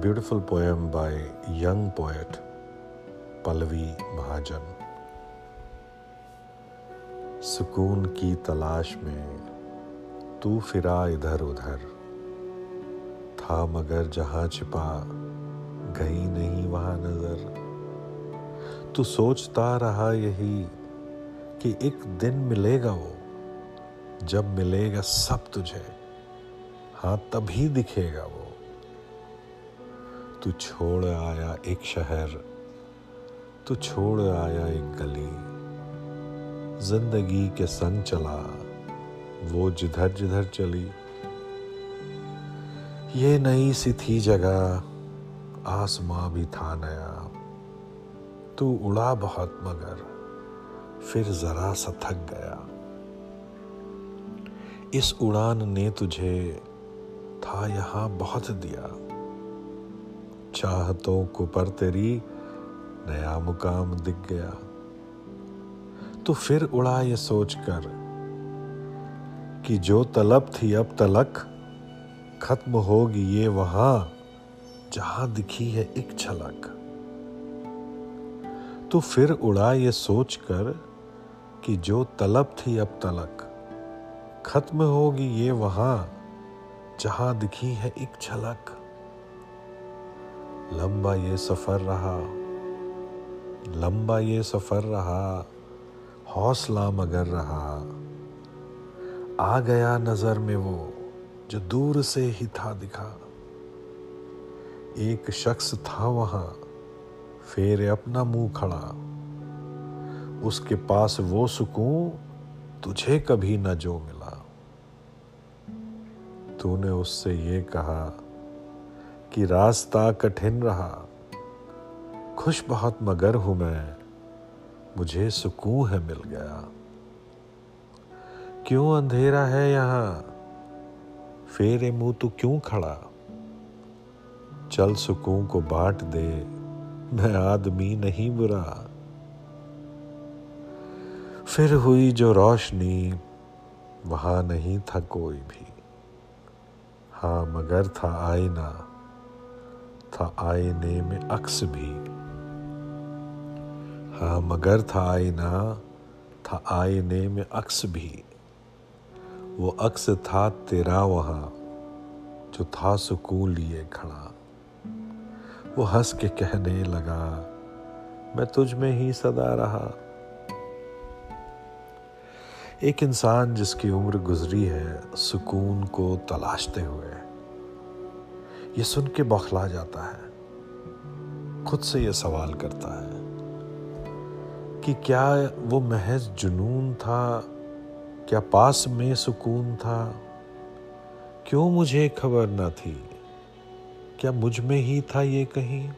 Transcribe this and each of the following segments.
beautiful poem by young poet Pallavi Mahajan. सुकून की तलाश में तू फिरा इधर उधर। था मगर जहाँ छिपा, गई नहीं वहाँ नज़र। तू सोचता रहा यही कि एक दिन मिलेगा वो। जब मिलेगा सब तुझे हाँ तभी दिखेगा वो। तू छोड़ आया एक शहर, तू छोड़ आया एक गली। ज़िंदगी के संग चला, वो जिधर जिधर चली। ये नई सी थी जगह, आसमां भी था नया। तू उड़ा बहुत मगर, फिर जरा सा थक गया। इस उड़ान ने तुझे था यहाँ बहुत दिया। चाहतों को पर तेरी नया मुकाम दिख गया। तो फिर उड़ा ये सोचकर कि जो तलब थी अब तलक, खत्म होगी ये वहाँ, जहाँ दिखी है एक झलक। तो फिर उड़ा ये सोचकर कि जो तलब थी अब तलक, खत्म होगी ये वहाँ, जहाँ दिखी है एक झलक। लंबा ये सफ़र रहा, लंबा ये सफ़र रहा, हौसला मगर रहा। आ गया नज़र में वो जो दूर से ही था दिखा। एक शख्स था वहाँ, फेरे अपना मुँह खड़ा। उसके पास वो सुकून तुझे कभी न जो मिला। तूने उससे ये कहा कि रास्ता कठिन रहा। खुश बहुत मगर हूँ मैं। मुझे सुकून है मिल गया। क्यों अंधेरा है यहाँ? फेरे मुँह तू क्यों खड़ा? चल सुकून को बांट दे। मैं आदमी नहीं बुरा। फिर हुई जो रोशनी, वहाँ नहीं था कोई भी। हाँ मगर था आईना। था आईने में अक्स भी। हाँ मगर था आईना, था आईने में अक्स भी। वो अक्स था तेरा वहाँ, जो था सुकून लिए खड़ा। वो हंस के कहने लगा, मैं तुझ में ही सदा रहा। एक इंसान जिसकी उम्र गुजरी है, सुकून को तलाशते हुए। ये सुन के बौखला जाता है। खुद से ये सवाल करता है कि क्या वो महज जुनून था? क्या पास में सुकून था? क्यों मुझे खबर न थी? क्या मुझमें ही था ये कहीं?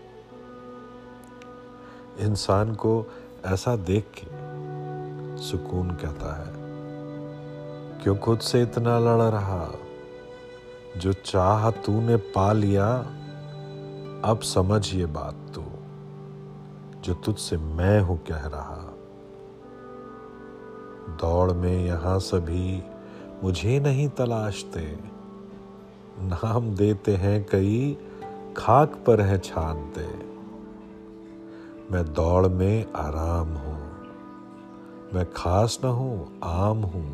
इंसान को ऐसा देख के सुकून कहता है, क्यों खुद से इतना लड़ रहा? जो चाह तूने पा लिया, अब समझ ये बात तू, जो तुझसे मैं हूँ कह रहा। दौड़ में यहाँ सभी मुझे नहीं तलाशते, नाम देते हैं कई खाक पर है छानते। मैं दौड़ में आराम हूँ, मैं खास न हूँ, आम हूँ।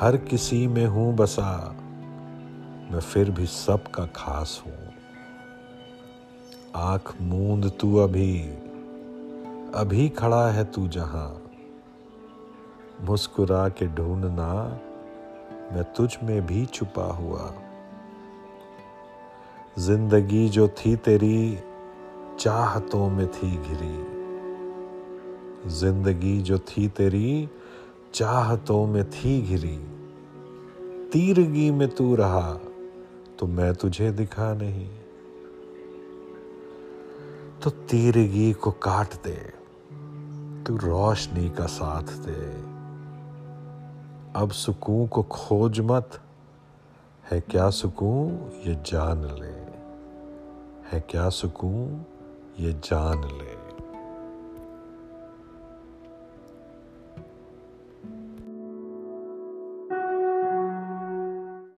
हर किसी में हूँ बसा मैं फिर भी सबका खास हूँ। आँख मूंद तू अभी अभी खड़ा है तू जहाँ। मुस्कुरा के ढूंढना मैं तुझ में भी छुपा हुआ। ज़िंदगी जो थी तेरी, चाहतों में थी घिरी। ज़िंदगी जो थी तेरी, चाहतों में थी घिरी। तीरगी में तू रहा तो मैं तुझे दिखा नहीं। तो तीरगी को काट दे। तू रोशनी का साथ दे। अब सुकून को खोज मत। है क्या सुकून? ये जान ले। है क्या सुकून? ये जान ले।